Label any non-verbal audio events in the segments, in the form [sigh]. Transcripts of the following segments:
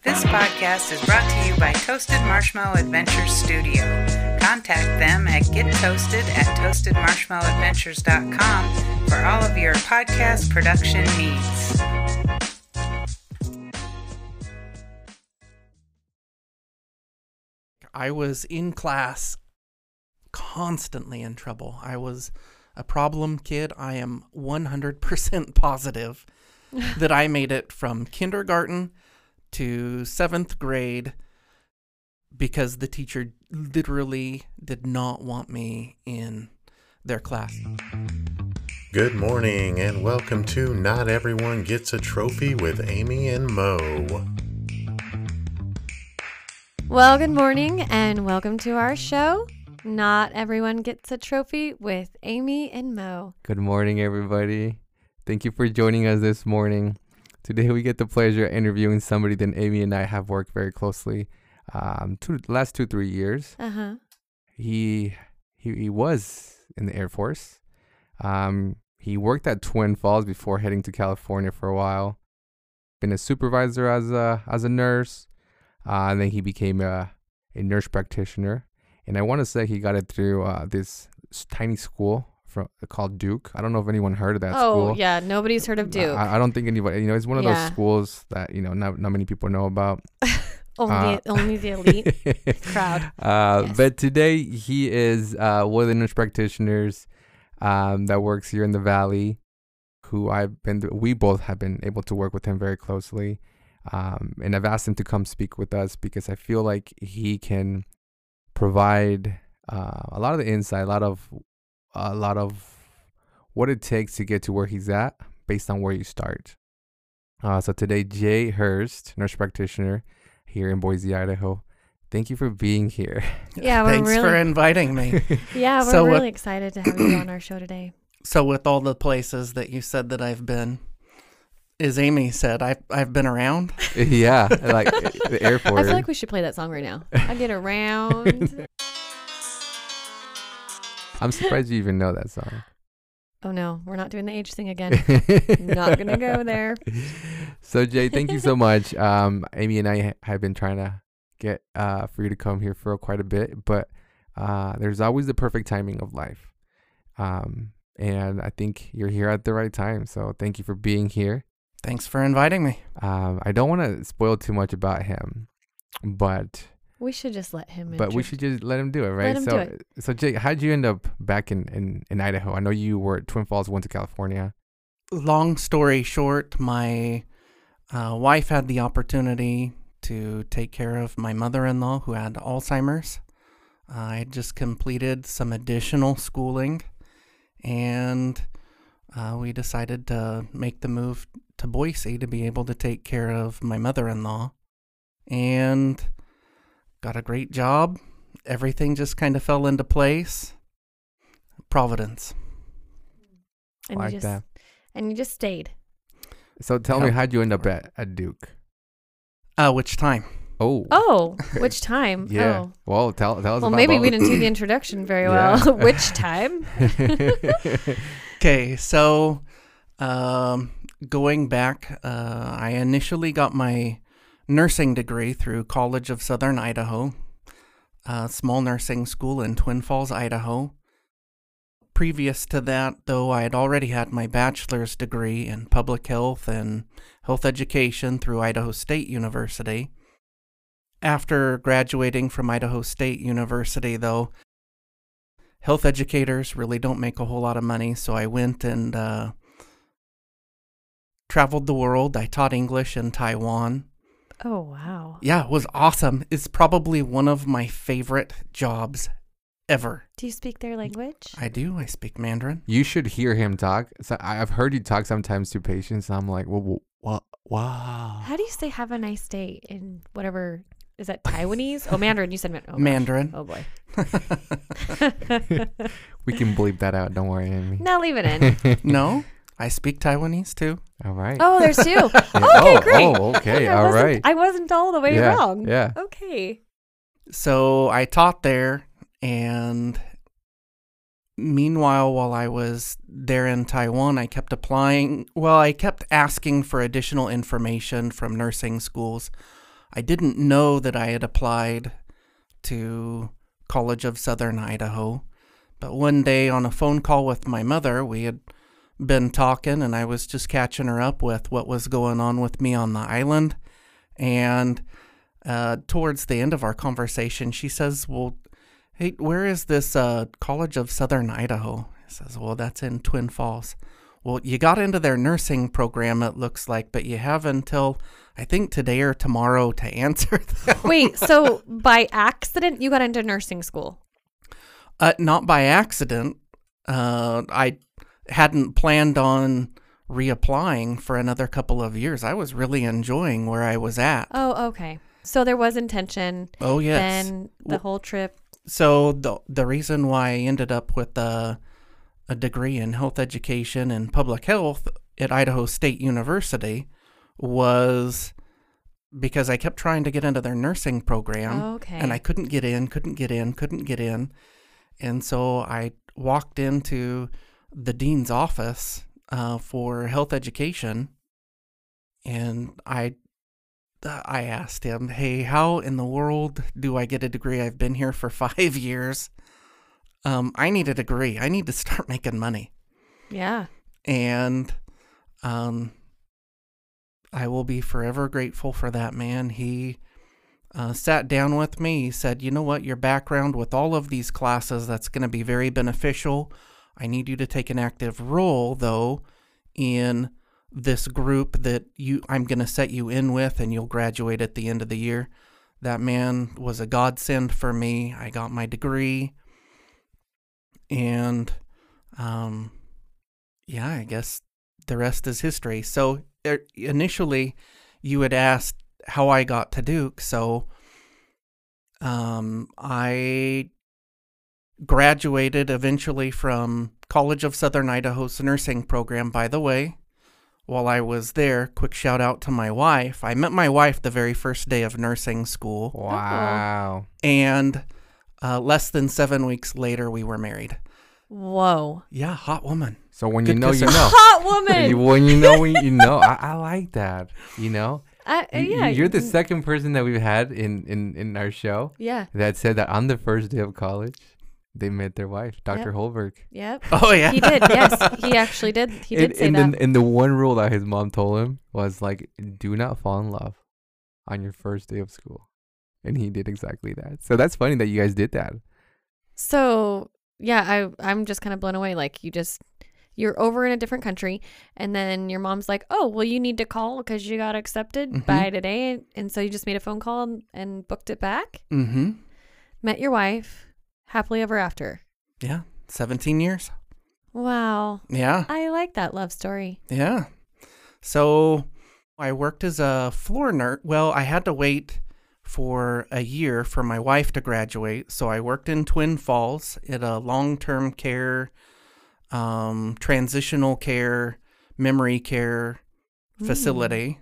This podcast is brought to you by Toasted Marshmallow Adventures Studio. Contact them at gettoasted at toastedmarshmallowadventures.com for all of your podcast production needs. I was in class constantly in trouble. I was a problem kid. I am 100% positive [laughs] that I made it from kindergarten to seventh grade because the teacher literally did not want me in their class. Good morning and welcome to Not Everyone Gets a Trophy with Amy and Mo. Well, good morning and welcome to our show. Not everyone gets a trophy with Amy and Mo. Good morning, everybody. Thank you for joining us this morning. Today, we get the pleasure of interviewing somebody that Amy and I have worked very closely um, two, last two, three years. Uh huh. He, he, he was in the Air Force. Um, he worked at Twin Falls before heading to California for a while. Been a supervisor as a, as a nurse. Uh, and then he became a, a nurse practitioner. And I want to say he got it through uh, this tiny school from, called Duke. I don't know if anyone heard of that Oh, school. yeah. Nobody's heard of Duke. I, I don't think anybody, you know, it's one of Yeah. those schools that, you know, not, not many people know about. [laughs] only, uh, only the elite [laughs] crowd. Uh, Yes. But today he is uh, one of the nurse practitioners um, that works here in the Valley, who I've been, we both have been able to work with him very closely. Um, and I've asked him to come speak with us because I feel like he can provide uh, a lot of the insight, a lot of, a lot of what it takes to get to where he's at based on where you start. Uh, so today, Jay Hurst, nurse practitioner here in Boise, Idaho. Thank you for being here. [laughs] Yeah, we're Thanks really, for inviting me. [laughs] yeah, we're So what- really excited to have you on our show today. so, with all the places that you said that I've been, as Amy said, I've, I've been around. [laughs] yeah, like the airport. I feel like we should play that song right now. I get around. I'm surprised you even know that song. oh no, we're not doing the age thing again. [laughs] Not gonna go there. So Jay, thank you so much. [laughs] Um, Amy and I have been trying to get uh for you to come here for quite a bit, but uh, there's always the perfect timing of life. Um, and I think you're here at the right time. So thank you for being here. Thanks for inviting me. Um, I don't want to spoil too much about him, but We should just let him. but we should just let him do it, right? him so do it. so Jay, how'd you end up back in, in in Idaho? I know you were at Twin Falls, went to California. long story short, my uh, wife had the opportunity to take care of my mother in law who had Alzheimer's. I had just completed some additional schooling and uh, we decided to make the move to Boise to be able to take care of my mother in law and got a great job. Everything just kind of fell into place. Providence. and like you just that. and you just stayed. So tell me, how'd you end up at, at Duke? Uh, which time? Oh, Oh, [laughs] which time? yeah. Oh. Well, tell tell us. Well, about maybe we didn't do the [laughs] introduction very well. [laughs] which time? Okay, so um, going back, uh, I initially got my nursing degree through College of Southern Idaho, a small nursing school in Twin Falls, Idaho. Previous to that, though, I had already had my bachelor's degree in public health and health education through Idaho State University. After graduating from Idaho State University, though, health educators really don't make a whole lot of money, so I went and uh, traveled the world. I taught English in Taiwan. Oh wow. Yeah, it was awesome. It's probably one of my favorite jobs ever. Do you speak their language? I do. I speak Mandarin. you should hear him talk. So I- I've heard you talk sometimes to patients. And I'm like, well, what? Wow. How do you say "Have a nice day" in whatever? Is that Taiwanese? Oh, Mandarin. You said man- oh, gosh. Mandarin. Oh boy. [laughs] [laughs] [laughs] We can bleep that out. Don't worry, Amy. no, leave it in. no, I speak Taiwanese too. All right. Oh, there's [laughs] two. Yeah. Oh, okay, oh, oh great. Oh, okay. I all wasn't- I wasn't all the way yeah. wrong. Yeah. Okay. So I taught there, and meanwhile, while I was there in Taiwan, I kept applying. Well, I kept asking for additional information from nursing schools. I didn't know that I had applied to College of Southern Idaho. But one day on a phone call with my mother, we had been talking and I was just catching her up with what was going on with me on the island. And uh, towards the end of our conversation, she says, Well, hey, where is this uh, College of Southern Idaho? I says, Well, that's in Twin Falls. Well, you got into their nursing program, it looks like, but you have until I think today or tomorrow to [laughs] answer them. Wait, so by accident you got into nursing school? Uh, not by accident. Uh, I hadn't planned on reapplying for another couple of years. I was really enjoying where I was at. Oh, okay. So there was intention. Oh yes. Then the whole trip. so the the reason why I ended up with a a degree in health education and public health at Idaho State University was because I kept trying to get into their nursing program okay. and I couldn't get in, couldn't get in, couldn't get in. And so I walked into the dean's office uh, for health education and I I asked him, "Hey, how in the world do I get a degree? I've been here for [laughs] 5 years. Um I need a degree. I need to start [laughs] making money." yeah. And um I will be forever grateful for that man. He uh, sat down with me. He said, You know what? Your background with all of these classes, that's going to be very beneficial. I need you to take an active role, though, in this group that you I'm going to set you in with, and you'll graduate at the end of the year. That man was a godsend for me. I got my degree. And, um, yeah, I guess the rest is history. So er, initially, you had asked how I got to Duke. So um, I graduated eventually from College of Southern Idaho's nursing program. By the way, while I was there, quick shout out to my wife. I met my wife the very first day of nursing school, Wow. and uh, less than seven weeks later, we were married. Whoa. Yeah, hot woman. So when you Good know, you know. [laughs] Hot woman. You- when you know, when you know. I, I like that. You know, I, uh, You- yeah. you're the second person that we've had in in in our show Yeah. that said that on the first day of college, they met their wife, Dr. Holberg. Yep. [laughs] Oh yeah, He did. Yes, he [laughs] actually did. He did and, say and that. The, and the one rule that his mom told him was like, do not fall in love on your first day of school. And he did exactly that. So that's funny that you guys did that. So yeah, I I'm just kind of blown away. Like you just you're over in a different country, and then your mom's like, "Oh, well, you need to call because you got accepted Mhm. by today," and so you just made a phone call and, and booked it back. Mm-hmm. Met your wife, happily ever after. Yeah, seventeen years. Wow, Yeah. I like that love story. Yeah. So I worked as a floor nurse. Well, I had to wait for a year for my wife to graduate. So I worked in Twin Falls at a long term care, um, transitional care, memory care Hmm. facility.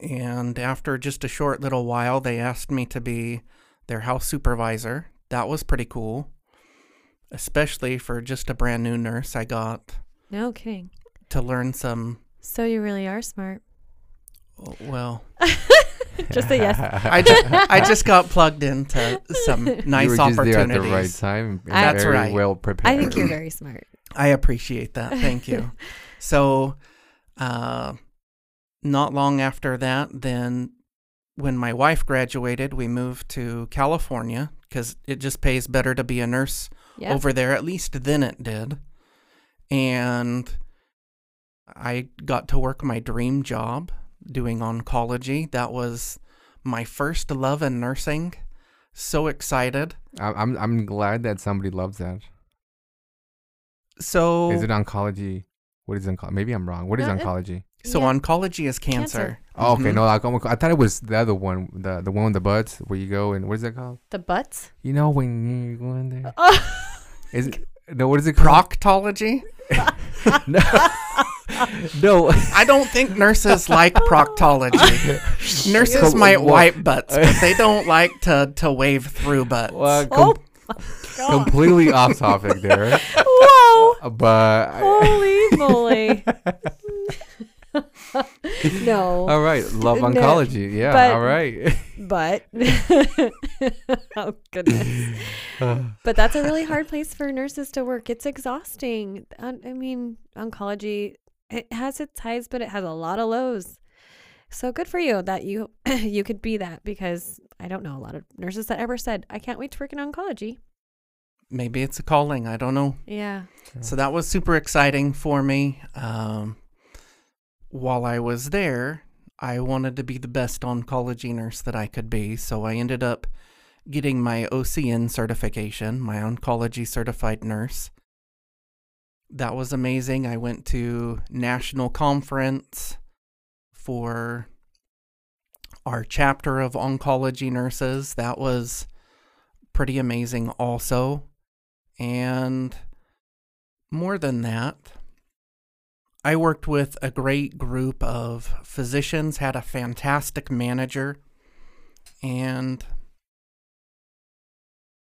And after just a short little while, they asked me to be their house supervisor. That was pretty cool, especially for just a brand new nurse. I got No kidding. to learn some So you really are smart. well [laughs] just a yes. [laughs] I just, I just got plugged into some nice [laughs] you were just there at the right time. And That's very right. well prepared. I think you're very smart. i appreciate that thank you so uh not long after that then when my wife graduated we moved to california because it just pays better to be a nurse Yeah. over there at least then it did and i got to work my dream job doing oncology that was my first love in nursing so excited I- I'm I'm glad that somebody loves that. so Is it oncology? What is oncology? Maybe I'm wrong. What is No, it- oncology? So Yeah. oncology is cancer, Cancer. Oh, okay. Mhm. No, like, oh, I thought it was the other one, the the one with the butts, where you go and what is that called? The butts. You know when you go in there. Oh. Is it? [laughs] No, what is it called? proctology [laughs] no, no. i don't think nurses like proctology [laughs] nurses Com- might well- wipe butts but they don't like to to wave through butts Well, Oh com- completely off topic there, Whoa. But Holy moly. [laughs] no, All right, love No, oncology. Yeah, but- all right. [laughs] but [laughs] oh goodness. [sighs] But that's a really hard place for nurses to work. It's exhausting. Um, I mean, oncology it has its highs, but it has a lot of lows. So good for you that you [coughs] you could be that because I don't know a lot of nurses that ever said I can't wait to work in oncology. Maybe it's a calling. I don't know. Yeah. So that was super exciting for me. Um, while I was there, I wanted to be the best oncology nurse that I could be. So I ended up getting my OCN certification, my oncology certified nurse. That was amazing. I went to national conference for our chapter of oncology nurses. That was pretty amazing also. And more than that, I worked with a great group of physicians, had a fantastic manager, and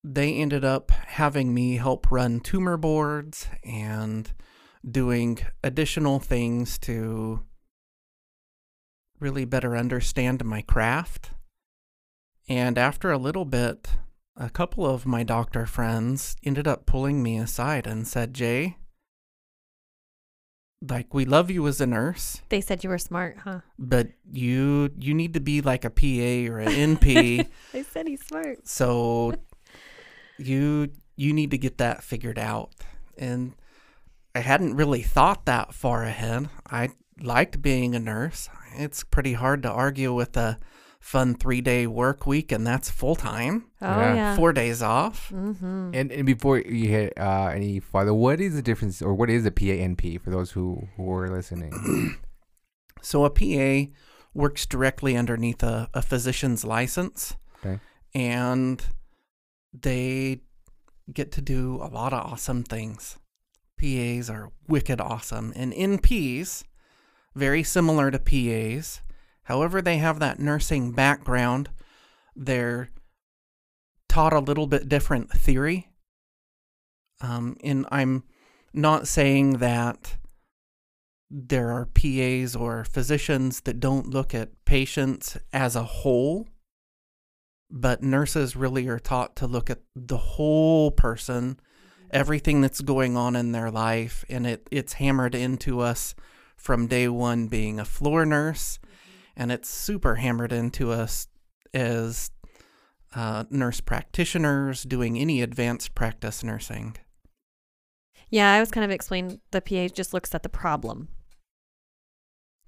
they ended up having me help run tumor boards and doing additional things to really better understand my craft. And after a little bit, a couple of my doctor friends ended up pulling me aside and said, Jay, like we love you as a nurse, They said you were smart, huh? but you you need to be like a PA or an NP. [laughs] They said he's smart. so you you need to get that figured out. And I hadn't really thought that far ahead. I liked being a nurse. It's pretty hard to argue with a fun three day work week, and that's full time, Oh Yeah. yeah. four days off. mm-hmm. And, and before you hit uh, any farther, what is the difference, or what is a PANP for those who who are listening? [clears throat] So a PA works directly underneath a, a physician's license. Okay. And they get to do a lot of awesome things. PAs are wicked awesome. And NPs, very similar to PAs. However, they have that nursing background. They're taught a little bit different theory. Um, and I'm not saying that there are PAs or physicians that don't look at patients as a whole, but nurses really are taught to look at the whole person, everything that's going on in their life, and it, it's hammered into us from day one being a floor nurse, and it's super hammered into us as uh, nurse practitioners doing any advanced practice nursing. Yeah, I was kind of explaining the PA just looks at the problem.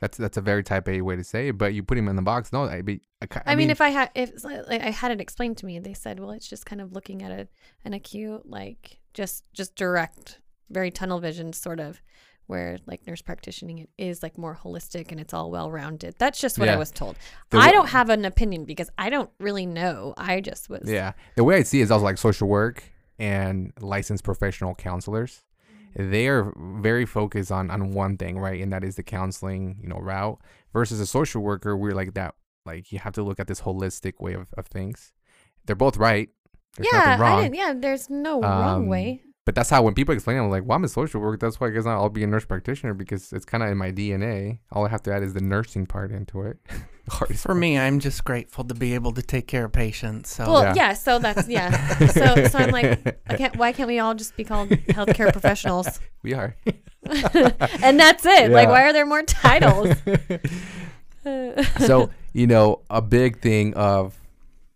That's that's a very type A way to say it, but you put him in the box. No, I, be, I, ca- I, mean, if I had if like, like, I had it explained to me, they said, well, it's just kind of looking at a an acute, like just just direct, very tunnel vision sort of, where like nurse practitioning it is like more holistic and it's all well rounded. That's just what I was told. The I don't have an opinion because I don't really know. I just was. Yeah. The way I see it is also like social work and licensed professional counselors. They are very focused on on one thing, right? And that is the counseling, you know, route. Versus a social worker, we're like that. Like you have to look at this holistic way of, of things. They're both right. There's yeah, wrong. I didn't, yeah. There's no wrong Um, way. But that's how when people explain, it, I'm like, well, I'm a social worker. That's why I guess I'll be a nurse practitioner because it's kind of in my DNA. All I have to add is the nursing part into it. [laughs] For part. me, I'm just grateful to be able to take care of patients. So Well, yeah. yeah. So that's [laughs] yeah. so so I'm like, I can't. Why can't we all just be called [laughs] healthcare professionals? we are. and that's it. Like, why are there more titles? so you know a big thing of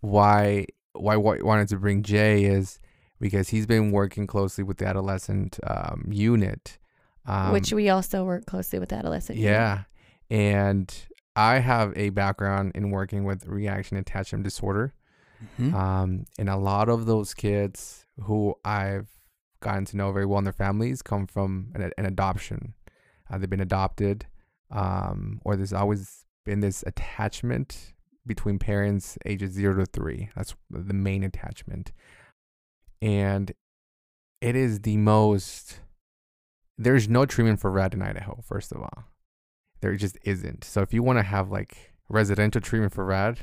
why why why I wanted to bring Jay is because he's been working closely with the adolescent um, unit, um, which we also work closely with adolescent. youth. yeah, and I have a background in working with reactive attachment disorder, Mhm. um, and a lot of those kids who I've gotten to know very well in their families come from an, an adoption. Uh, they've been adopted, um, or there's always been this attachment between parents ages zero to three. That's the main attachment. And it is the most, there's no treatment for RAD in Idaho, first of all. There just isn't. So if you want to have like residential treatment for RAD,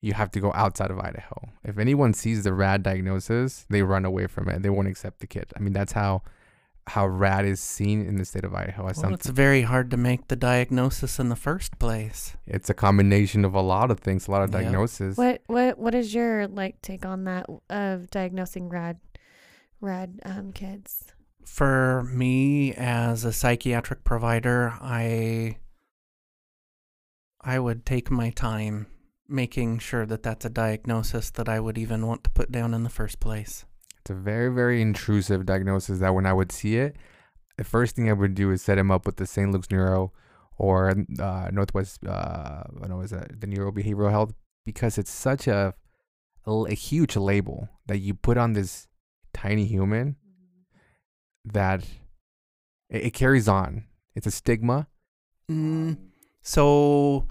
you have to go outside of Idaho. If anyone sees the RAD diagnosis, they run away from it. They won't accept the kid. I mean, that's how how rad is seen in the state of Idaho Well, something. it's very hard to make the diagnosis in the first place. It's a combination of a lot of things, a lot of Yep. diagnoses. What what what is your like take on that of diagnosing rad rad um kids? For me as a psychiatric provider, I I would take my time making sure that that's a diagnosis that I would even want to put down in the first place. It's a very, very intrusive diagnosis that when I would see it, the first thing I would do is set him up with the St. Luke's Neuro or uh, Northwest, uh, what was it, the Neurobehavioral Health, because it's such a, a, a huge label that you put on this tiny human that it, it carries on. It's a stigma. Mm, so,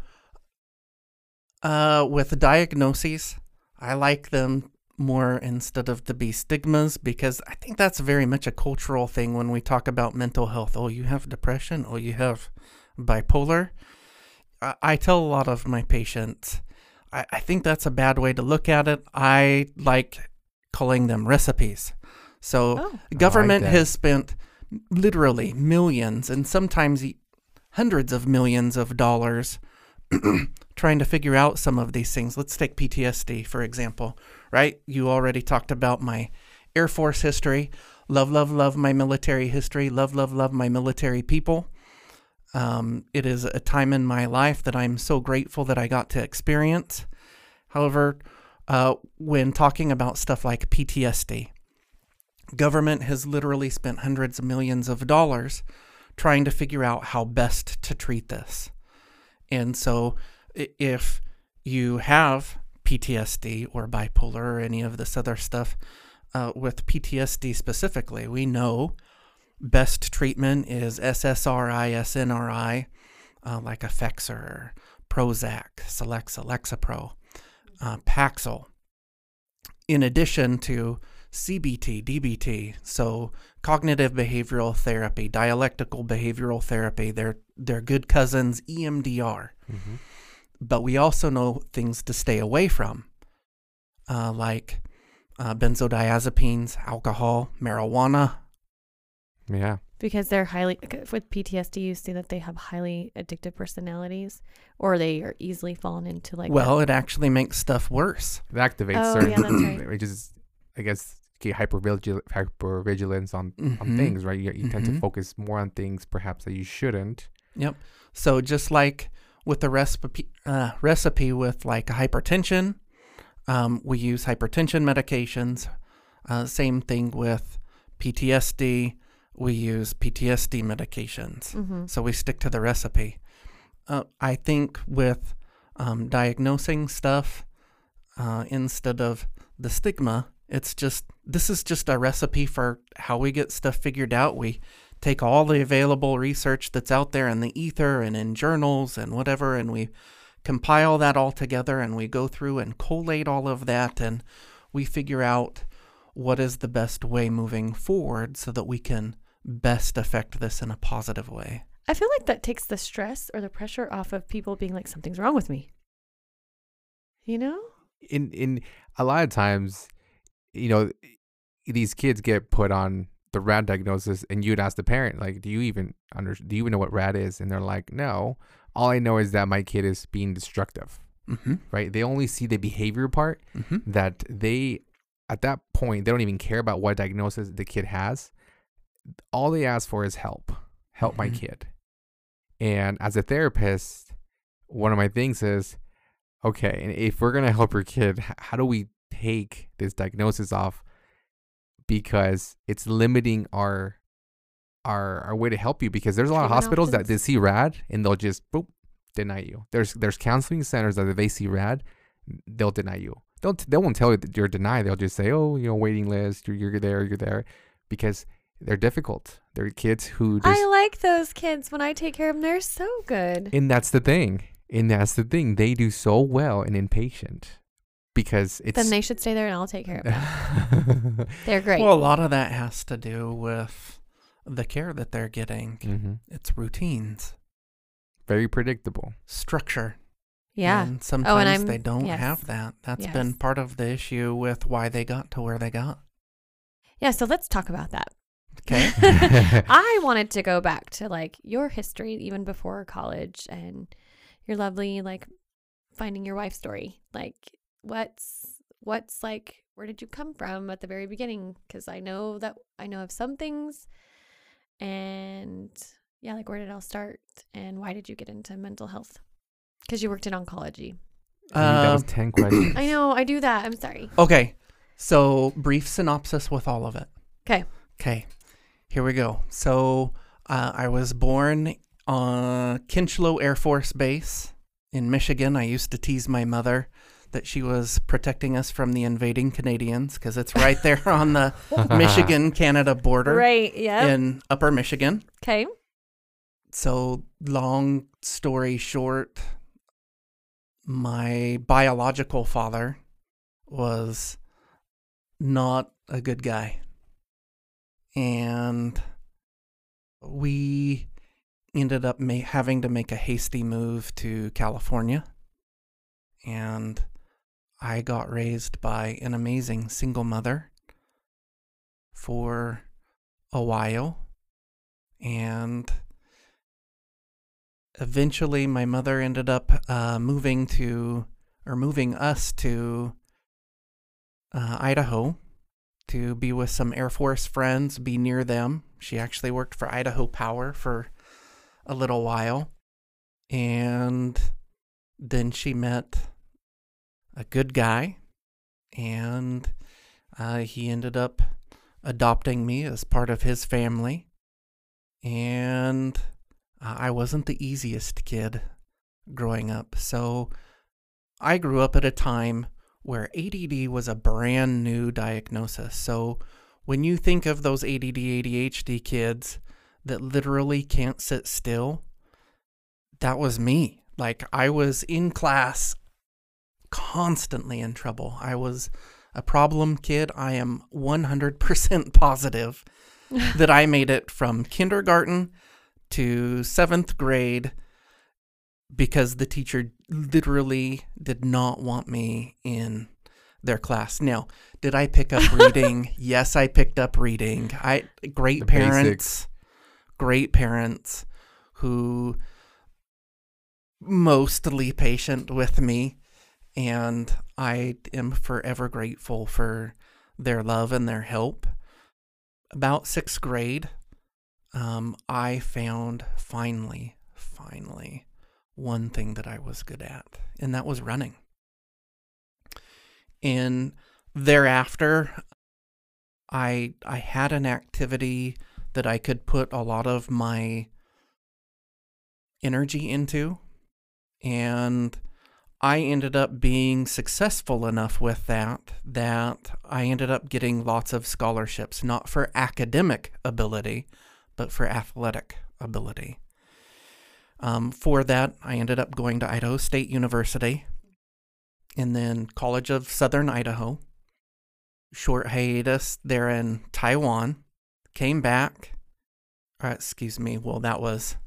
uh, with diagnoses, I like them more instead of to be stigmas because I think that's very much a cultural thing when we talk about mental health. Oh, you have depression. Oh, you have bipolar. I, I tell a lot of my patients, I, I think that's a bad way to look at it. I like calling them recipes. So, Oh. government that. has spent literally millions and sometimes hundreds of millions of dollars [clears throat] trying to figure out some of these things. Let's take PTSD, for example, right? You already talked about my Air Force history. Love, love, love my military history. Love, love, love my military people. Um, it is a time in my life that I'm so grateful that I got to experience. However, uh, when talking about stuff like PTSD, government has literally spent hundreds of millions of dollars trying to figure out how best to treat this. And so if you have PTSD or bipolar or any of this other stuff, uh, with PTSD specifically, we know best treatment is SSRI, SNRI, uh, like Effexor, Prozac, Celexa, Lexapro, uh, Paxil, in addition to CBT, DBT, so cognitive behavioral therapy, dialectical behavioral therapy, they're they're good cousins, EMDR. But we also know things to stay away from, uh, like uh, benzodiazepines, alcohol, marijuana. Yeah. Because they're highly with PTSD, you see that they have highly addictive personalities, or they are easily fallen into like. well, it actually makes stuff worse. It activates Oh, certain, yeah, that's right. [clears throat] which is, I guess, get hypervigil- hypervigilance on, on Mhm. things, right? You, you tend to Mhm. focus more on things perhaps that you shouldn't. Yep. So just like with the recipe, uh, recipe with like hypertension, um, we use hypertension medications. Uh, same thing with PTSD. We use PTSD medications. hmm So we stick to the recipe. Uh, I think with um, diagnosing stuff uh, instead of the stigma, it's just this is just a recipe for how we get stuff figured out. We take all the available research that's out there in the ether and in journals and whatever, and we compile that all together and we go through and collate all of that and we figure out what is the best way moving forward so that we can best affect this in a positive way. I feel like that takes the stress or the pressure off of people being like something's wrong with me. You know? In in a lot of times, you know, these kids get put on the RAD diagnosis, and you'd ask the parent, like, "Do you even under? Do you even know what RAD is?" And they're like, "No. All I know is that my kid is being destructive." Mm-hmm. Right? They only see the behavior part. Mm-hmm. that they at that point they don't even care about what diagnosis the kid has all they ask for is help help my Mhm. kid and as a therapist one of my things is okay if we're going to help your kid how do we take this diagnosis off because it's limiting our our our way to help you because there's a lot of hospitals that they see rad and they'll just boop deny you. There's there's counseling centers that if they see rad they'll deny you. They'll they won't tell you that you're denied. They'll just say oh you know waiting list you're, you're there you're there because they're difficult. They're kids who just I like those kids. When I take care of them. They're so good. and that's the thing. And that's the thing. They do so well in inpatient because it's then they should stay there and I'll take care of them. [laughs] They're great. Well, a lot of that has to do with the care that they're getting. hmm It's routines, very predictable structure. yeah. And sometimes I'm- they don't yes. have that. That's been part of the issue with why they got to where they got. Yeah. So let's talk about that. Okay. [laughs] [laughs] I wanted to go back to like your history even before college and your lovely like finding your wife story. Like what's what's like where did you come from at the very beginning cuz I know that I know of some things and yeah, like where did it all start and why did you get into mental health? Cuz you worked in oncology. I that was Um, 10 [clears throat] questions. I know, I do that. I'm sorry. Okay. So, brief synopsis with all of it Okay. Okay. Here we go. So, uh, I was born on Kincheloe Air Force Base in Michigan. I used to tease my mother that she was protecting us from the invading Canadians because it's right there [laughs] on the [laughs] Michigan Canada border Right, yeah. in upper Michigan. Okay. So, long story short, my biological father was not a good guy. And we ended up ma- having to make a hasty move to California. And I got raised by an amazing single mother for a while. And eventually my mother ended up uh, moving to or moving us to uh, Idaho to be with some Air Force friends, be near them. She actually worked for Idaho Power for a little while. And then she met a good guy, and uh, he ended up adopting me as part of his family. And uh, I wasn't the easiest kid growing up. So I grew up at a time where ADD was a brand new diagnosis. So when you think of those ADD, ADHD kids that literally can't sit still, that was me. Like I was in class constantly in trouble. I was a problem kid. I am 100% [laughs] positive [laughs] that I made it from kindergarten to seventh grade because the teacher literally did not want me in their class. Now, did I pick up [laughs] reading? yes, I picked up reading. I great The parents, basics. great parents who mostly patient with me and I am forever grateful for their love and their help. About 6th grade, um, I found finally, finally one thing that I was good at, and that was running. And thereafter, I I had an activity that I could put a lot of my energy into, and I ended up being successful enough with that that I ended up getting lots of scholarships, not for academic ability, but for athletic ability. Um, for that, I ended up going to Idaho State University and then College of Southern Idaho. Short hiatus there in Taiwan. Came back. Uh, excuse me. Well, that was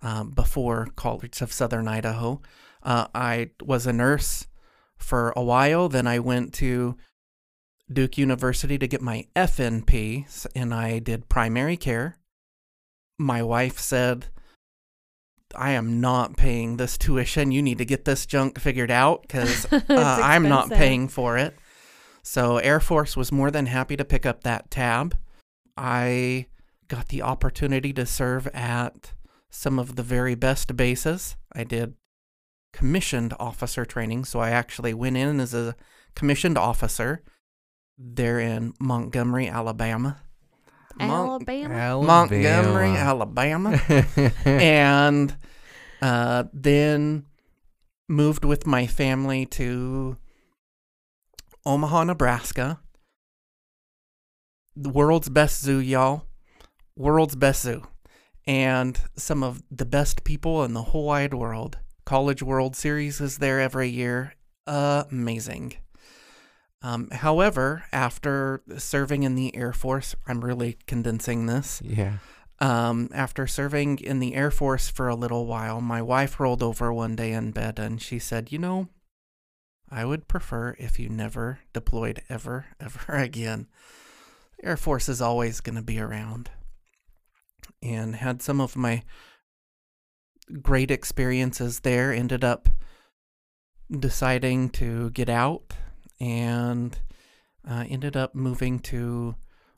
um, before College of Southern Idaho. Uh, I was a nurse for a while. Then I went to Duke University to get my FNP, and I did primary care. My wife said, I am not paying this tuition. You need to get this junk figured out because [laughs] uh, I'm not paying for it. So, Air Force was more than happy to pick up that tab. I got the opportunity to serve at some of the very best bases. I did commissioned officer training, so I actually went in as a commissioned officer there in Montgomery, Alabama. Mon- Alabama. Montgomery, Alabama. [laughs] and uh, then moved with my family to Omaha, Nebraska. The world's best zoo, y'all. World's best zoo. And some of the best people in the whole wide world. College World Series is there every year. Amazing. Um, however, after serving in the Air Force, I'm really condensing this. yeah. Um, after serving in the Air Force for a little while, my wife rolled over one day in bed and she said, You know, I would prefer if you never deployed ever, [laughs] ever again. Air Force is always going to be around. And had some of my great experiences there. Ended up deciding to get out and uh, ended up moving to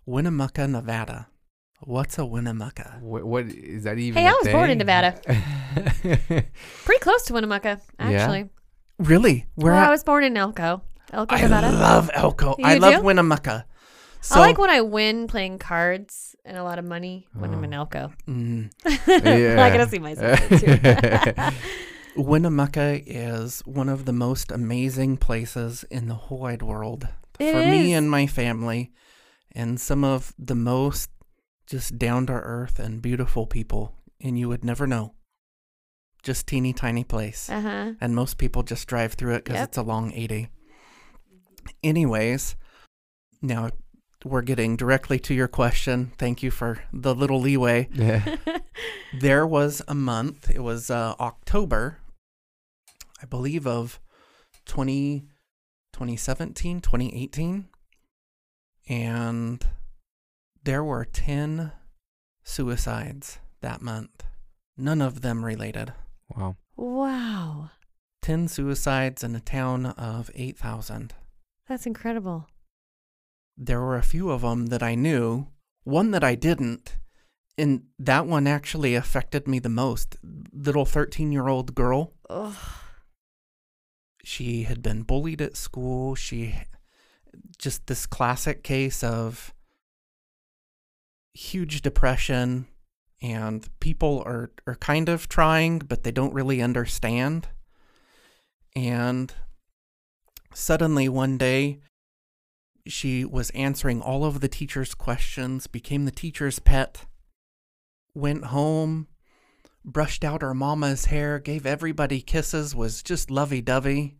Winnemucca, Nevada. What's a Winnemucca? What, what is that even? Hey, I I was born in Nevada. [laughs] Pretty close to Winnemucca, Yeah? actually. Really? Where well, I at? was born in Elko, Elko, Nevada. I Nevada. love Elko. You I love? Winnemucca. So, I like when I win playing cards and a lot of money when I'm in Oh. Elko. mm, [laughs] I gotta see myself too. [laughs] Winnemucca is one of the most amazing places in the whole wide world It for me and my family, and some of the most just down to earth and beautiful people, and you would never know. Just teeny tiny place, Uh huh. and most people just drive through it because Yep. it's a long eighty. Anyways, now we're getting directly to your question. Thank you for the little leeway yeah. [laughs] there was a month it was uh, october i believe of 20 2017 2018 and there were 10 suicides that month none of them related Wow. wow, 10 suicides in a town of 8000 that's incredible. There were a few of them that i knew one that i didn't and that one actually affected me the most little 13 year old girl Ugh. she had been bullied at school. She just this classic case of huge depression and people are are kind of trying but they don't really understand. And suddenly one day she was answering all of the teacher's questions, became the teacher's pet, went home, brushed out her mama's hair, gave everybody kisses, was just lovey dovey.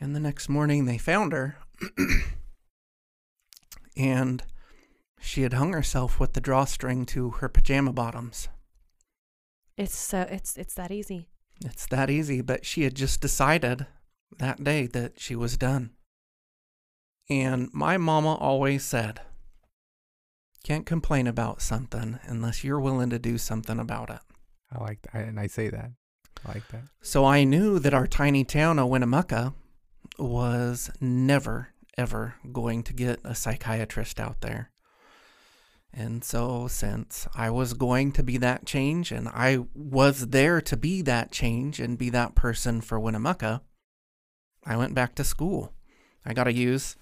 And the next morning they found her, [clears throat] and she had hung herself with the drawstring to her pajama bottoms. It's so it's it's that easy. It's that easy, but she had just decided that day that she was done. And my mama always said, can't complain about something unless you're willing to do something about it. I like that. And I say that. I like that. So I knew that our tiny town of Winnemucca was never, ever going to get a psychiatrist out there. And so, since I was going to be that change and I was there to be that change and be that person for Winnemucca, I went back to school. I got to use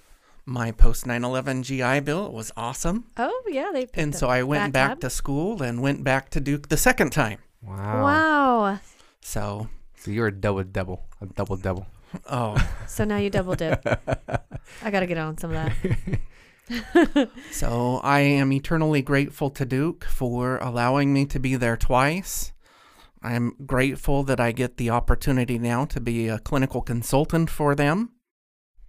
my post 9 11 GI Bill. It was awesome. Oh yeah, they. picked And so I went back tab. to school and went back to Duke the second time. Wow. Wow. So, So you're a double double, a double double. oh, [laughs] So now you double dip. I gotta get on some of that. [laughs] So I am eternally grateful to Duke for allowing me to be there twice. I'm grateful that I get the opportunity now to be a clinical consultant for them.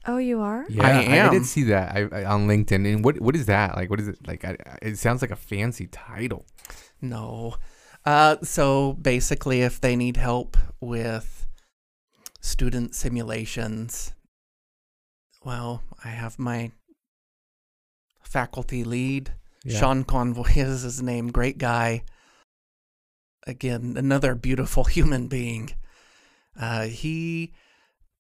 Oh, you are. Yeah, I I, did see that I, I, on LinkedIn. And what what is that? Like, what is it? Like, I, I- it sounds like a fancy title. No. Uh, so basically, if they need help with student simulations, well, I have my faculty lead. Yeah. Sean Convoy [laughs] is his name. Great guy. Again, another beautiful [laughs] human being. Uh, he,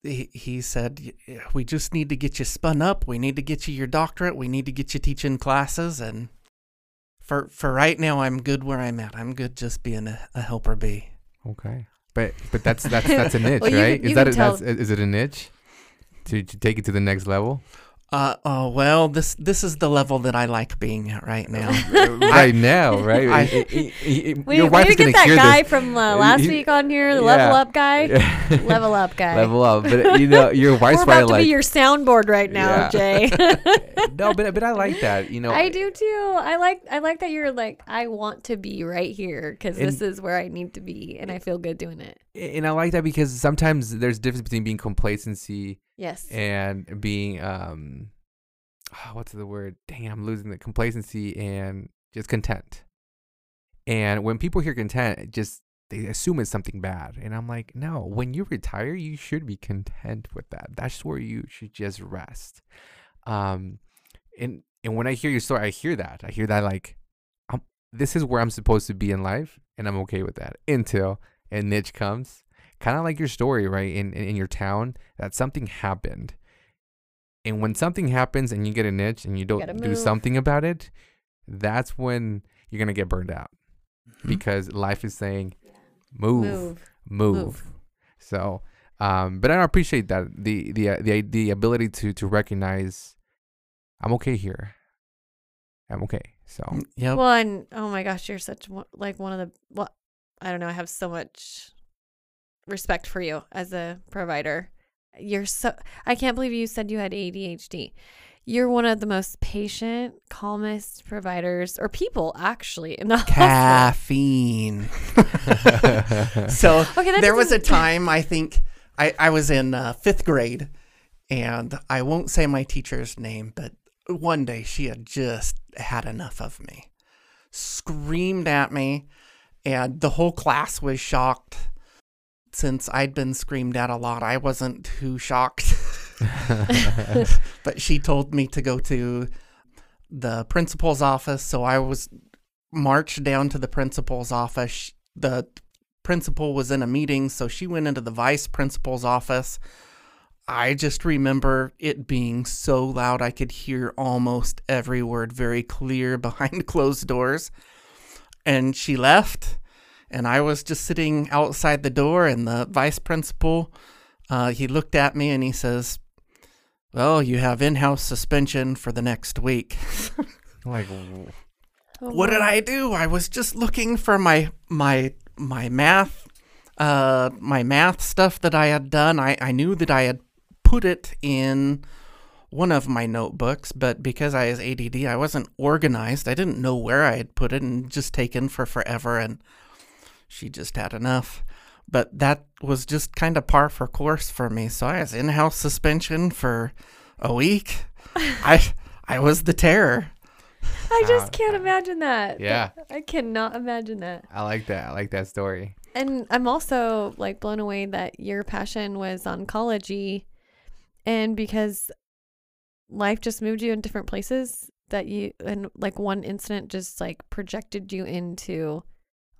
he he said, "We just need to get you spun up. We need to get you your doctorate. We need to get you teaching classes." And for for right now, I'm good where I'm at. I'm good just being a, a helper bee. Okay, but but that's that's that's a [laughs] niche, Well, right? can- is that a, that's, is it a niche to to take it to the next level? Uh oh well, this this is the level that I like being at right now. [laughs] right now, right? I- I- I- I- We, your we wife need gonna get that hear guy this. from uh, Uh, last he- week on here, the Yeah. level up guy. Yeah. [laughs] level up guy. Level up, but you know your [laughs] wife's We're about probably to like be your soundboard right now, Yeah. Jay. no, but but I like that. You know, I do too. I like I like that you're like I want to be right here because this is where I need to be, and I feel good doing it. and I like that because sometimes there's a difference between being complacency Yes. and being um, ah, what's the word? Dang, I'm losing the complacency and just content. And when people hear content, just they assume it's something bad, and I'm like, no. When you retire, you should be content with that. That's where you should just rest. Um, and And when I hear your story, I hear that. I hear that like, I'm, this is where I'm supposed to be in life, and I'm okay with that until a niche comes. Kind of like your story, right? In, in in your town, that something happened, and when something happens and you get a niche and you don't gotta do move. something about it, that's when you're gonna get burned out Mhm. because life is saying, move, Move. move. Move. So, um, but I appreciate that the the uh, the the ability to to recognize I'm okay here. I'm okay. So Mm, Yep. Well, and oh my gosh, you're such like one of the well, I don't know. I have so much respect for you as a provider. You're so I can't believe you said you had ADHD. You're one of the most patient, calmest providers or people actually in the hospital. Caffeine. [laughs] so Okay, that there was a [laughs] time I think I, I was in uh, fifth grade, and I won't say my teacher's name, but one day she had just had enough of me, screamed at me, and the whole class was shocked. Since I'd been screamed at a lot, I wasn't too shocked. [laughs] but she told me to go to the principal's office, so I was marched down to the principal's office. The principal was in a meeting, so she went into the vice principal's office. I just remember it being so loud I could hear almost every word very clear [laughs] behind closed doors. And she left, and I was just sitting outside the door, and the vice principal, uh, he looked at me and he says, Well, you have in house suspension for the next week. [laughs] like Oh what did I do? I was just looking for my my my math uh my math stuff that I had done. I, I knew that I had put it in one of my notebooks, but because I was ADD, I wasn't organized. I didn't know where I had put it and just taken for forever and she just had enough. But that was just kind of par for course for me. So I was in house suspension for a week. [laughs] I I was the terror. I just Uh, can't imagine that. yeah. I cannot imagine that. I like that. I like that story. And I'm also like blown away that your passion was oncology and because life just moved you in different places that you and like one incident just like projected you into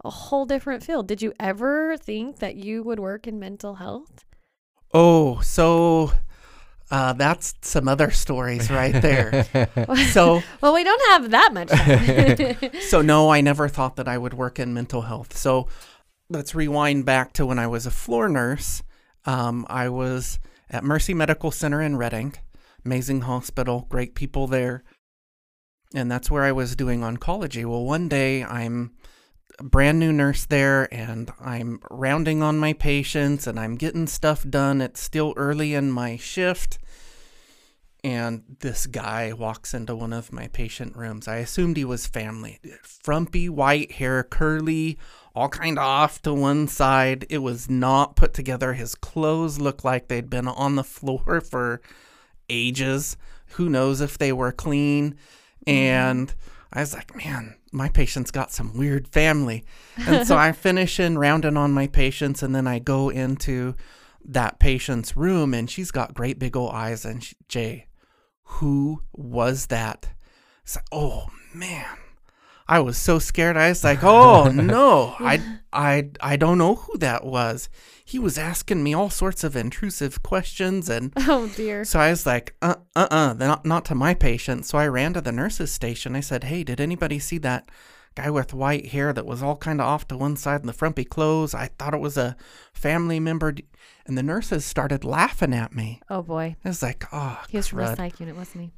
a whole different field. Did you ever think that you would work in mental health? Oh, so uh, that's some other stories right there. [laughs] so, [laughs] Well, we don't have that much time. [laughs] so no, I never thought that I would work in mental health. So, let's rewind back to when I was a floor nurse. Um, I was at Mercy Medical Center in Redding, amazing hospital, great people there, and that's where I was doing oncology. Well, one day I'm a brand new nurse there and I'm rounding on my patients and I'm getting stuff done. It's still early in my shift. And this guy walks into one of my patient rooms. I assumed he was family. Frumpy white hair, curly, all kind of off to one side. It was not put together. His clothes looked like they'd been on the [laughs] floor for ages. Who knows if they were clean? Mm-hmm. And I was like, man, my patient's got some weird family. And so I [laughs] finish in rounding on my patients, and then I go into that patient's room, and she's got great big old eyes. And she, Jay, who was that? It's like, oh man, I was so scared. I was like, [laughs] oh no, I, I, I don't know who that was. He was asking me all sorts of intrusive questions, and [laughs] oh dear. so I was like, uh, uh, uh, not, not to my patient. So I ran to the nurse's station. I said, hey, did anybody see that guy with white hair that was all kind of off to one side in the frumpy clothes? I thought it was a family member. And the nurses started laughing at me. Oh boy. I was like, oh, He was from the psych unit, wasn't he?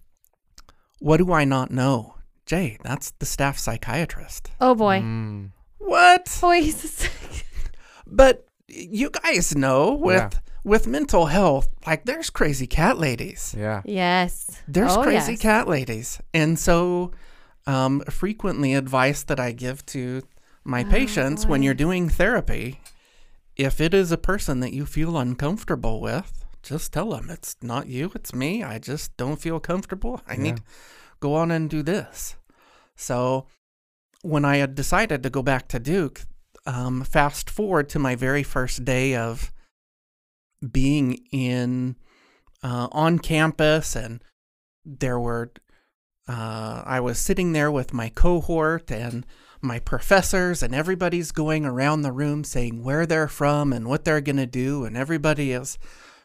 what do I not know? Jay, that's the staff psychiatrist. Oh boy. Mm. What? Boy, he's a psych- But you guys know with Yeah. with mental health, like there's crazy cat ladies. Yeah. Yes. There's Oh, crazy yes. cat ladies. And so, um, frequently, advice that I give to my Oh, patients when you're doing therapy if it is a person that you feel uncomfortable with, just tell them it's not you, it's me. I just don't feel comfortable. I need Yeah. to go on and do this. So, when I had decided to go back to Duke, um, fast forward to my very first day of being in uh, on campus, and there were uh, I was sitting there with my cohort and my professors, and everybody's going around the room saying where they're from and what they're going to do, and everybody is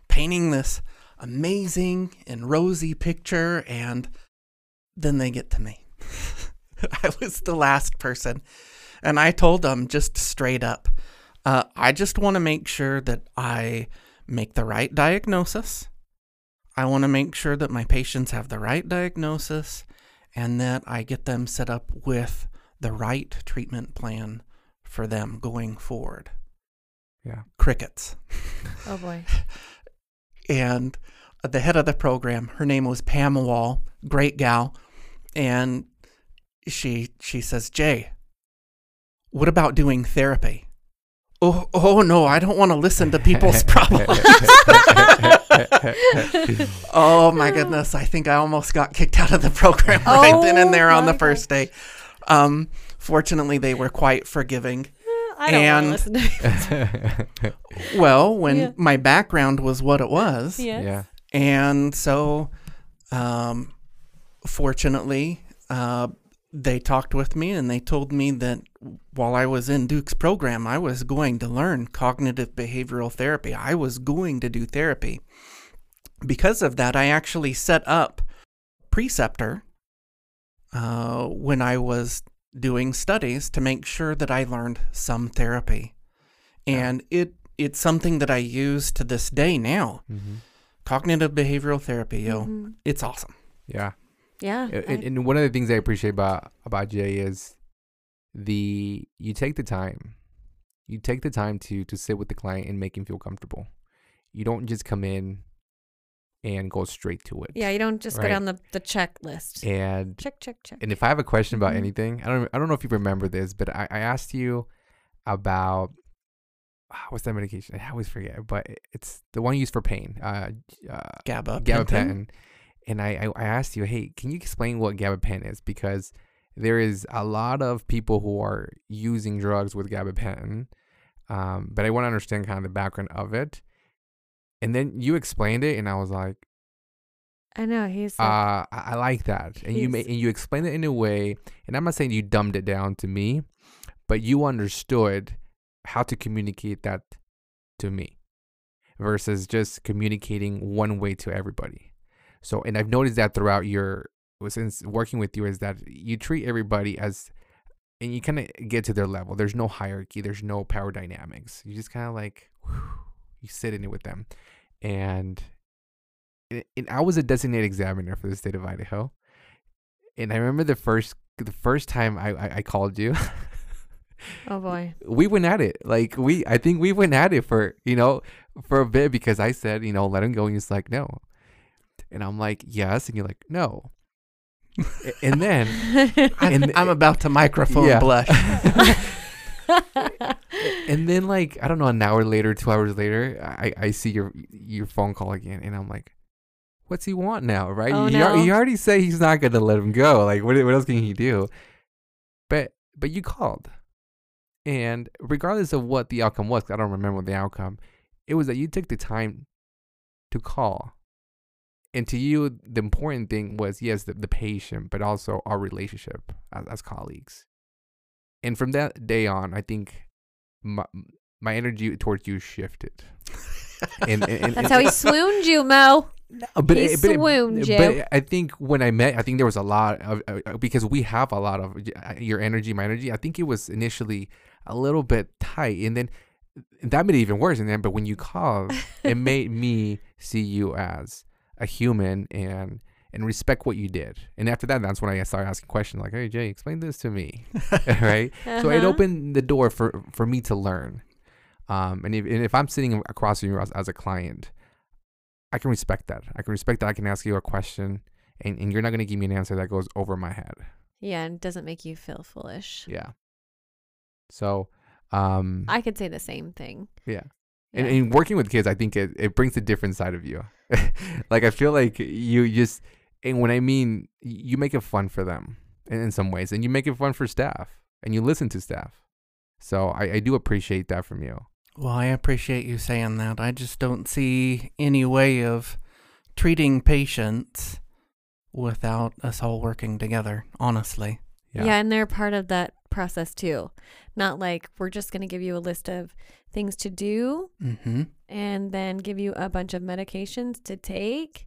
painting this amazing and rosy picture, and then they get to me. [laughs] I was the last person, and I told them just straight up uh, I just want to make sure that I make the right diagnosis. I want to make sure that my patients have the right diagnosis and that I get them set up with the right treatment plan for them going forward. Yeah. Crickets. Oh boy. [laughs] and the head of the program, her name was Pam Wall, great gal, and she she says, "Jay, what about doing therapy?" Oh, oh no, I don't want to listen to people's [laughs] problems. [laughs] oh my goodness, I think I almost got kicked out of the program right then and there on the Oh my first day. Um, fortunately, they were quite forgiving. I don't And- listen to [laughs] Well, when Yeah. my background was what it was, yes. yeah. And so um, fortunately, uh, they talked with me and they told me that while I was in Duke's program, I was going to learn cognitive behavioral therapy. I was going to do therapy. Because of that, I actually set up Preceptor uh, when I was doing studies to make sure that I learned some therapy. And it it's something that I use to this day now. hmm Cognitive behavioral therapy, yo. Mhm. It's awesome. Yeah. Yeah. And, I- and one of the things I appreciate about about Jay is the you take the time, you take the time to to sit with the client and make him feel comfortable. You don't just come in and go straight to it. yeah, you don't just Right. go down the, the checklist. And check, check, check. and if I have a question about Mhm. anything, I don't I don't know if you remember this, but I, I asked you about what's that medication? I always forget, but it's the one used for pain. Uh, uh GABA. gabapentin. And I, I, I asked you, hey, can you explain what gabapentin is? Because there is a lot of people who are using drugs with gabapentin, um, but I want to understand kind of the background of it. And then you explained it, and I was like, I know he's like, uh, I, I like that. And you made and you explained it in a way, and I'm not saying you dumbed it down to me, but you understood how to communicate that to me versus just communicating one way to everybody. So, and I've noticed that throughout your since working with you is that you treat everybody as and you kind of get to their level. There's no hierarchy, there's no power dynamics. You just kind of like you sit in it with them. And, and and I was a designated examiner for the state of Idaho. And I remember the first the first time I I, I called you [laughs] oh boy. we went at it. Like we, I think we went at it for you know for a bit because I said you know let him go, and he's like no, and I'm like yes, and you're like no, and then [laughs] I'm, I'm about to microphone Yeah. blush. [laughs] and then like I don't know an hour later, two hours later, I I see your your phone call again, and I'm like. What's he want now, right? Oh, you, no. you already say he's not gonna let him go. Like, what what else can he do? But but you called, and regardless of what the outcome was, 'cause I don't remember the outcome. It was that you took the time to call, and to you, the important thing was yes, the, the patient, but also our relationship as, as colleagues. And from that day on, I think my my energy towards you shifted. And, and, and- That's how he swooned you, Mo. uh, but He it- but it- swooned you. But I think when I met, I think there was a lot of uh, uh, because we have a lot of uh, your energy, my energy. I think it was initially a little bit tight, and then that made it even worse. And then, but when you called, it [laughs] made me see you as a human and and respect what you did. And after that, that's when I started asking questions like, "Hey Jay, explain this to me," [laughs] right? So it Uh-huh. opened the door for for me to learn. Um, and if and if I'm sitting across from you as, as a client, I can respect that. I can respect that. I can ask you a question, and, and you're not gonna give me an answer that goes over my head. Yeah, and doesn't make you feel foolish. Yeah. So, um, I could say the same thing. yeah. And, Yeah. and working with kids, I think it, it brings a different side of you. [laughs] like I feel like you just, and when I mean, you make it fun for them in, in some ways, and you make it fun for staff, and you listen to staff. So I, I do appreciate that from you. Well, I appreciate you saying that. I just don't see any way of treating patients without us all working together, honestly. Yeah. and they're part of that process too. Not like we're just going to give you a list of things to do Mm-hmm. and then give you a bunch of medications to take.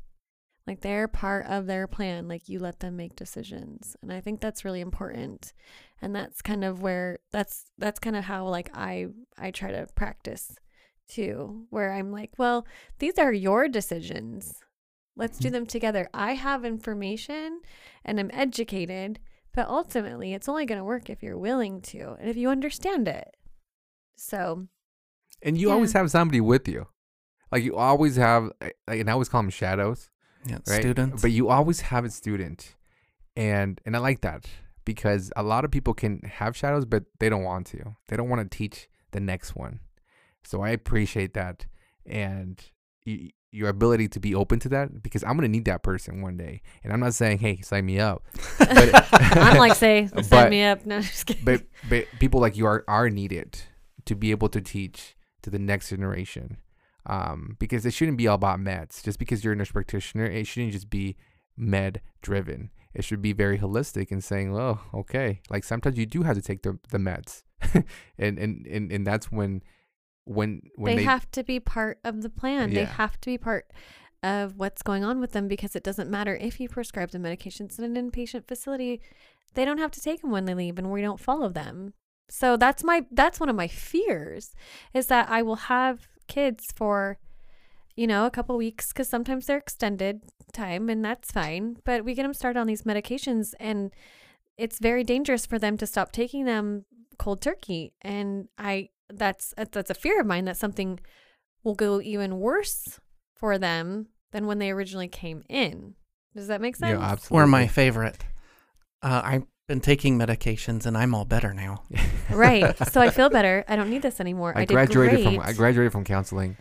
Like they're part of their plan. Like you let them make decisions. And I think that's really important. And that's kind of where that's that's kind of how like I I try to practice too, where I'm like, well, these are your decisions. Let's do Mhm. them together. I have information and I'm educated, but ultimately it's only going to work if you're willing to and if you understand it. So, And you Yeah. always have somebody with you. Like you always have, uh, like, and I always call them shadows, Yeah, right? students. But you always have a student, and and I like that because a lot of people can have shadows, but they don't want to. They don't want to teach the next one. So I appreciate that, and y- your ability to be open to that because I'm gonna need that person one day. And I'm not saying, hey, sign me up. [laughs] But- I'm like, [laughs] say, sign But- me up. [laughs] No, just kidding. but but people like you are are needed to be able to teach to the next generation um because it shouldn't be all about meds just because you're a nurse practitioner it shouldn't just be med driven it should be very holistic and saying well, okay like sometimes you do have to take the, the meds and, and and and that's when when when they, they, have to be part of the plan. They have to be part of what's going on with them because it doesn't matter if you prescribe the medications in an inpatient facility. They don't have to take them when they leave and we don't follow them. So that's my that's one of my fears is that I will have kids for you know, a couple weeks cuz sometimes they're extended time and that's fine, but we get them started on these medications and it's very dangerous for them to stop taking them cold turkey and I that's that's a fear of mine that something will go even worse for them than when they originally came in. Does that make sense? yeah absolutely Or my favorite. Uh, I've been taking medications and I'm all better now. right. [laughs] So I feel better. I don't need this anymore. I, I graduated from. I graduated from counseling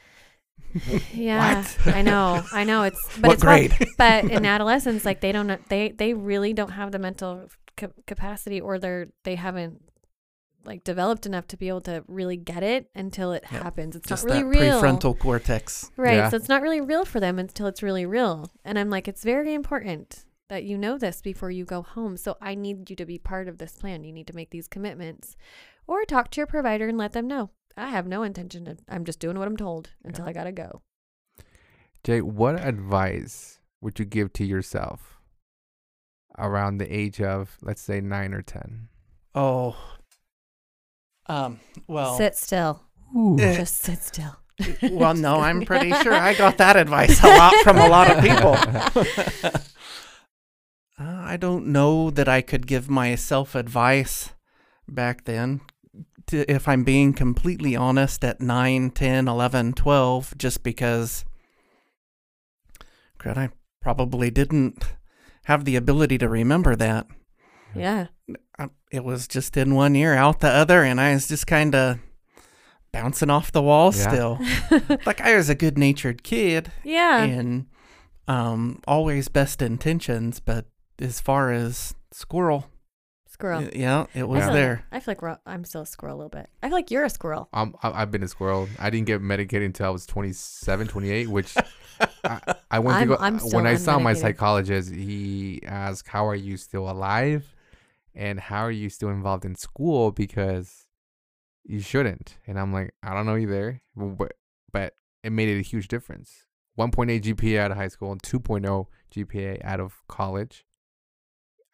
[laughs] Yeah, I know. I know. It's [laughs] but what it's hard- but in adolescence, like they don't they they really don't have the mental ca- capacity or they're they haven't like developed enough to be able to really get it until it Yep. happens. It's Just not really that real. prefrontal cortex. Right. Yeah. So it's not really real for them until it's really real. And I'm like, it's very important that you know this before you go home. So I need you to be part of this plan. You need to make these commitments or talk to your provider and let them know. I have no intention of, I'm just doing what I'm told until I got to go. Jay, what advice would you give to yourself around the age of, let's say, nine or ten? Oh. Um. Well. sit still. eh, Just sit still. well, no, I'm pretty [laughs] sure I got that advice a lot from a lot of people. [laughs] Uh, I don't know that I could give myself advice back then. To, if I'm being completely honest, at 9, 10, 11, 12, just because crud, I probably didn't have the ability to remember that. Yeah. I, it was just in one ear, out the other, and I was just kind of bouncing off the wall Yeah. still. [laughs] like I was a good natured kid yeah. and um always best intentions, but as far as squirrel, Squirrel. yeah, it I was feel like- there. I feel like we're, I'm still a squirrel a little bit. I feel like you're a squirrel. I'm, I- I've been a squirrel. I didn't get medicated until I was 27, 28, which [laughs] I, I went I'm- to go. I'm when I saw my psychologist, he asked, How are you still alive? And how are you still involved in school? Because you shouldn't. And I'm like, I don't know either. But, but it made it a huge difference. 1.8 GPA out of high school and 2.0 GPA out of college.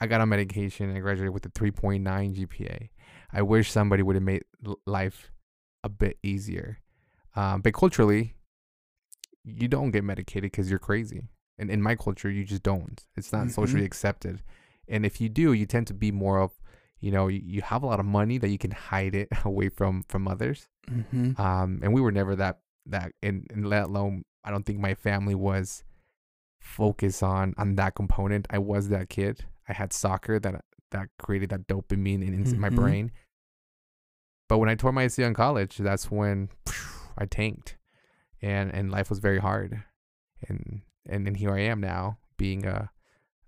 I got on medication. I graduated with a 3.9 GPA. I wish somebody would have made life a bit easier. Um, but culturally, you don't get medicated because you're crazy. And in my culture, you just don't. It's not socially Mhm. accepted. And if you do, you tend to be more of, you know, you, you have a lot of money that you can hide it [laughs] away from from others. hmm Um, and we were never that that, and, and let alone, I don't think my family was focused on on that component. I was that kid. I had soccer that that created that dopamine in, in my Mhm. brain. But when I tore my ACL in college, that's when I tanked, and and life was very hard, and and and here I am now, being a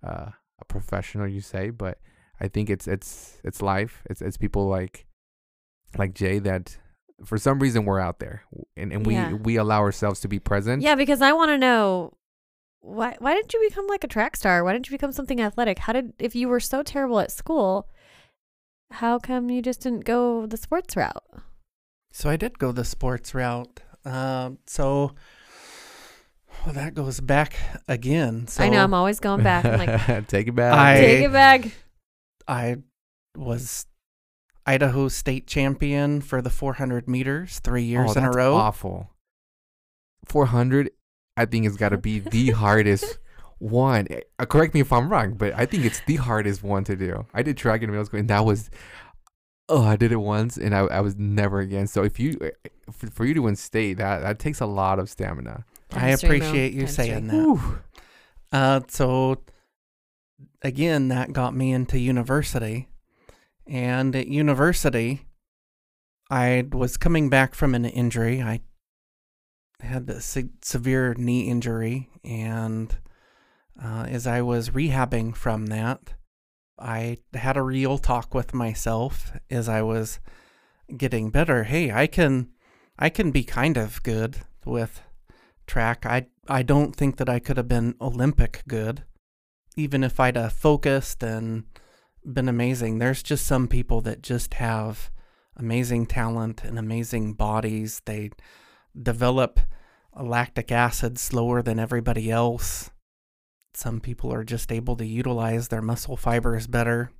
a, a professional, you say, but I think it's it's it's life. It's it's people like like Jay that for some reason we're out there, and and we Yeah. we allow ourselves to be present. Yeah, because I want to know why why didn't you become like a track star? Why didn't you become something athletic? How did if you were so terrible at school, how come you just didn't go the sports route? So I did go the sports route. Uh, so well, that goes back again. So I know I'm always going back. I'm like, [laughs] take it back. I- take it back. I was Idaho state champion for the 400 meters three years oh, in a row. Awful. Four hundred, I think has got to be the [laughs] hardest one. Uh, correct me if I'm wrong, but I think it's the hardest one to do. I did track in middle school, and that was. Oh, I did it once, and I, I was never again. So if you, uh, for, for you to win state, that that takes a lot of stamina. I Times three, Mo. appreciate you saying that. Uh, so again, that got me into university, and at university, I was coming back from an injury. I had a se- severe knee injury, and uh, as I was rehabbing from that, I had a real talk with myself as I was getting better. Hey, I can, I can be kind of good with track. I I don't think that I could have been Olympic good, even if I'd have focused and been amazing. There's just some people that just have amazing talent and amazing bodies. They develop lactic acid slower than everybody else. Some people are just able to utilize their muscle fibers better.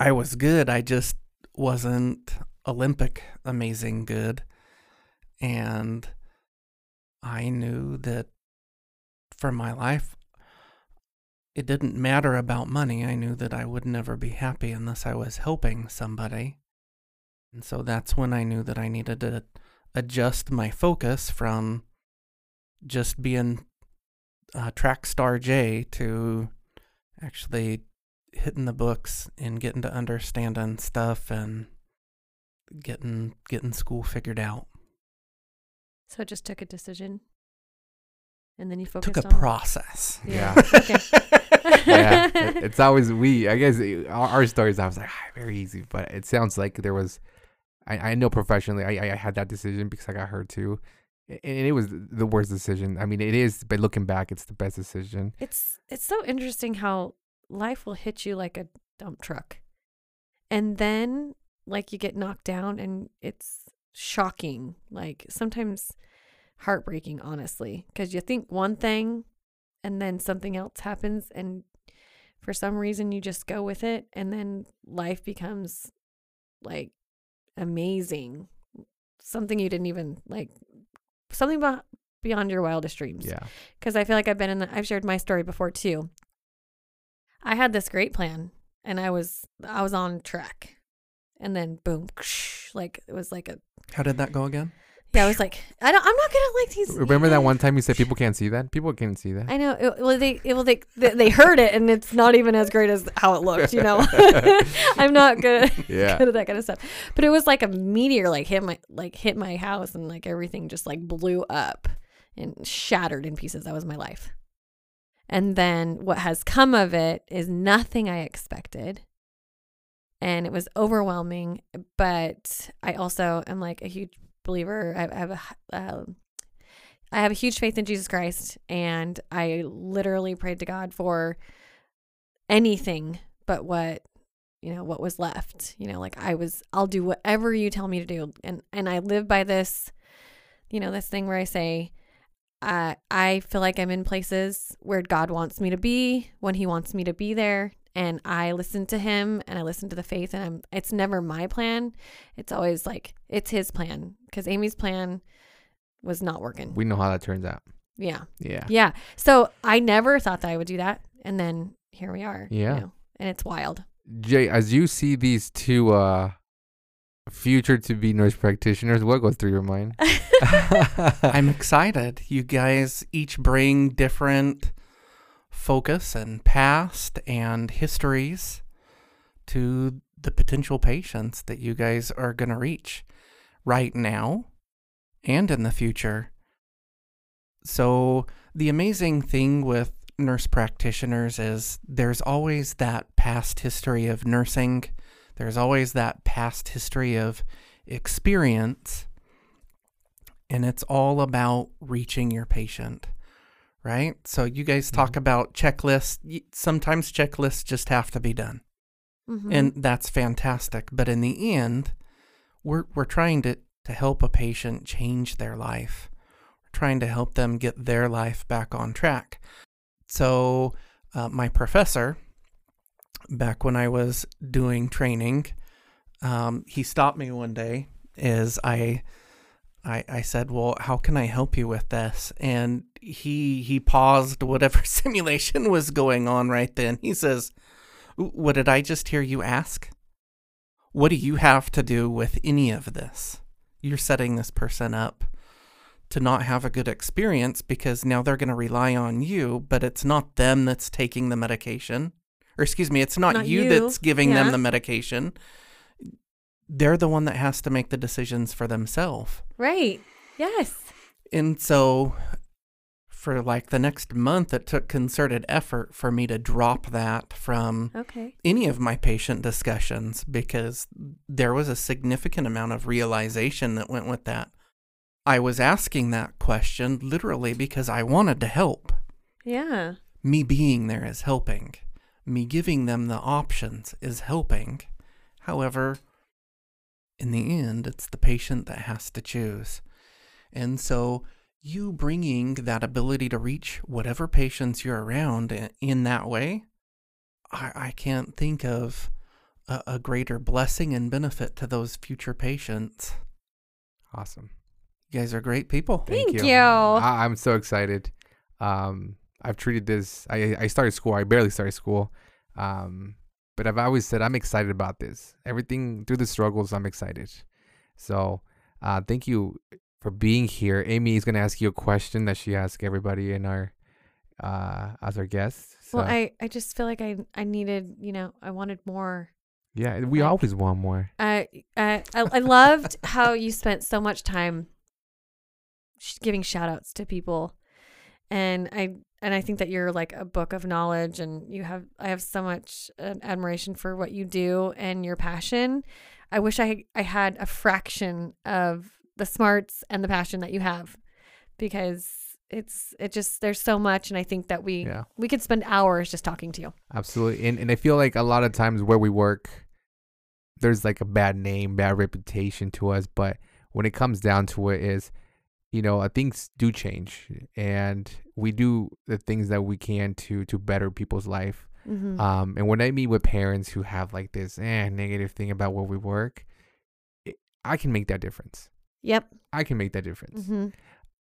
I was good. I just wasn't Olympic amazing good. And I knew that for my life, it didn't matter about money. I knew that I would never be happy unless I was helping somebody. And so that's when I knew that I needed to adjust my focus from just being uh, track star Jay to actually hitting the books and getting to understanding stuff and getting getting school figured out. So it just took a decision, and then you focused on Took a on process. Yeah. [laughs] okay. [laughs] yeah, it- it's always we. I guess it- our, our stories. I was like ah, very easy, but it sounds like there was. I, I know professionally, I, I I had that decision because I got hurt too, and it was the worst decision. I mean, it is, but looking back, it's the best decision. It's it's so interesting how life will hit you like a dump truck. And then like you get knocked down and it's shocking, like sometimes heartbreaking honestly, because you think one thing and then something else happens and for some reason you just go with it and then life becomes like amazing. Something you didn't even like something be- beyond your wildest dreams Yeah, because I feel like I've been in the, I've shared my story before too. I had this great plan and I was I was on track. And then boom, like it was like a How did that go again? yeah, I was like I don't I'm not gonna like these. remember that one time you said people can't see that? People can't see that. I know. It, well, they it, well they they they heard it and it's not even as great as how it looked. You know, [laughs] [laughs] I'm not good [laughs] Yeah. good at that kind of stuff. But it was like a meteor like hit my like hit my house and like everything just like blew up and shattered in pieces. That was my life. And then what has come of it is nothing I expected. And it was overwhelming, but I also am like a huge believer. I, have a h- um, I have a huge faith in Jesus Christ, and I literally prayed to God for anything but what you know what was left. You know, like I was, I'll do whatever you tell me to do, and and I live by this, you know, this thing where I say, I I feel like I'm in places where God wants me to be when He wants me to be there, and I listen to Him and I listen to the faith, and I'm. It's never my plan. It's always like it's His plan because Amy's plan was not working. We know how that turns out. yeah. Yeah. Yeah. So I never thought that I would do that. And then here we are. you Yeah. know, and it's wild. Jay, as you see these two uh future to be nurse practitioners, what goes through your mind? [laughs] [laughs] I'm excited. You guys each bring different focus and past and histories to the potential patients that you guys are going to reach right now and in the future. So, the amazing thing with nurse practitioners is there's always that past history of nursing, there's always that past history of experience, and it's all about reaching your patient, right? So you guys talk Mhm. about checklists. Sometimes checklists just have to be done, Mhm. and that's fantastic. But in the end, we're we're trying to to help a patient change their life. We're trying to help them get their life back on track. So uh, my professor, back when I was doing training, um, he stopped me one day as I, I, I said, "Well, how can I help you with this?" And he he paused whatever [laughs] simulation was going on right then. He says, "What did I just hear you ask? What do you have to do with any of this? You're setting this person up." To not have a good experience because now they're going to rely on you, but it's not them that's taking the medication. Or, excuse me, it's not, Not you, you, that's giving yeah. them the medication they're the one that has to make the decisions for themselves. right. Yes. And so for like the next month it took concerted effort for me to drop that from Okay. any of my patient discussions because there was a significant amount of realization that went with that. I was asking that question literally because I wanted to help. Yeah. Me being there is helping. Me giving them the options is helping. However, in the end, it's the patient that has to choose. And so, you bringing that ability to reach whatever patients you're around in that way, I, I can't think of a, a greater blessing and benefit to those future patients. Awesome. You guys are great people. Thank you. I, I'm so excited. Um, I've treated this. I I started school. I barely started school. Um, but I've always said I'm excited about this. Everything through the struggles, I'm excited. So, uh, thank you for being here. Amy is gonna ask you a question that she asks everybody in our, uh, as our guests. So, Well, I, I just feel like I I needed, you know, I wanted more. yeah, we I- always want more. I I I, I loved how you spent so much time giving shout outs to people. And I and I think that you're like a book of knowledge and you have I have so much admiration for what you do and your passion. I wish I I had a fraction of the smarts and the passion that you have because it's it just there's so much and I think that we Yeah. we could spend hours just talking to you. Absolutely. And and I feel like a lot of times where we work, there's like a bad name, bad reputation to us. But when it comes down to it is, you know, uh, things do change and we do the things that we can to to better people's life. Mm-hmm. Um, and when I meet with parents who have like this eh, negative thing about where we work, it, I can make that difference. yep. I can make that difference Mm-hmm.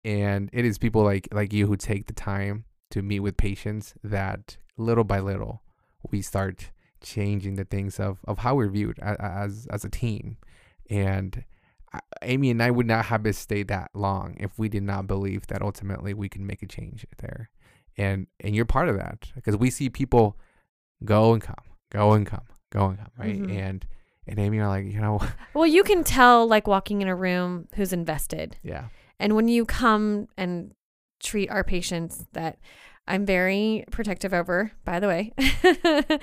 and it is people like like you who take the time to meet with patients that little by little we start changing the things of of how we're viewed a- a- as as a team and Amy and I would not have this stay that long if we did not believe that ultimately we can make a change there and and you're part of that because we see people go and come go and come go and come right Mhm. and and Amy are like you know [laughs] Well, you can tell like walking in a room who's invested. yeah And when you come and treat our patients that I'm very protective over, by the way, [laughs]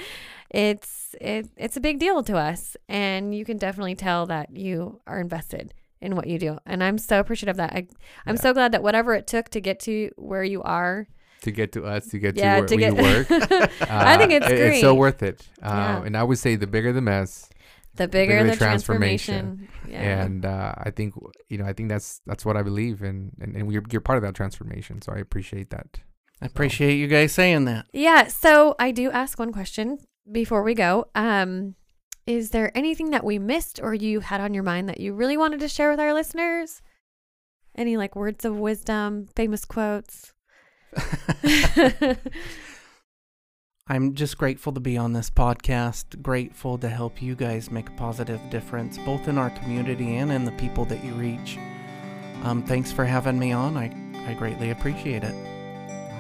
it's it, it's a big deal to us. And you can definitely tell that you are invested in what you do. And I'm so appreciative of that. I, I'm Yeah. so glad that whatever it took to get to where you are. to get to us to get yeah, to where to we work [laughs] I think Uh, it's it- great. It's so worth it. Um, Yeah. And I would say the bigger the mess, the bigger, bigger the the transformation. transformation. Yeah. and uh, I think you know I think that's that's what I believe in, and and we're, you're part of that transformation. So I appreciate that. I appreciate you guys saying that. Yeah, so I do ask one question before we go. Um, is there anything that we missed or you had on your mind that you really wanted to share with our listeners? Any like words of wisdom, famous quotes? [laughs] [laughs] I'm just grateful to be on this podcast, grateful to help you guys make a positive difference, both in our community and in the people that you reach. Um, thanks for having me on. I, I greatly appreciate it.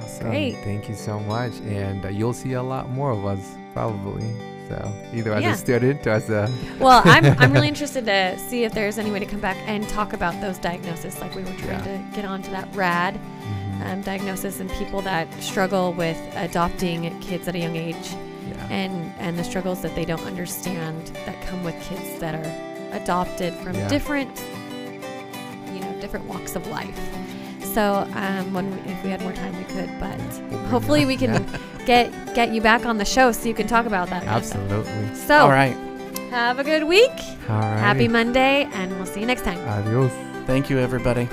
Awesome. Great. Thank you so much, and uh, you'll see a lot more of us probably. So either as Yeah. a student or as a [laughs] well, I'm I'm really [laughs] interested to see if there's any way to come back and talk about those diagnoses, like we were trying to get onto that RAD Mhm. um, diagnosis and people that struggle with adopting kids at a young age. yeah. and and the struggles that they don't understand that come with kids that are adopted from Yeah. different you know different walks of life So um, when we, if we had more time, we could. But [laughs] hopefully, we can [laughs] get get you back on the show so you can talk about that. kind of. Absolutely. So All right. have a good week. All right. Happy Monday, and we'll see you next time. Adios. Thank you, everybody.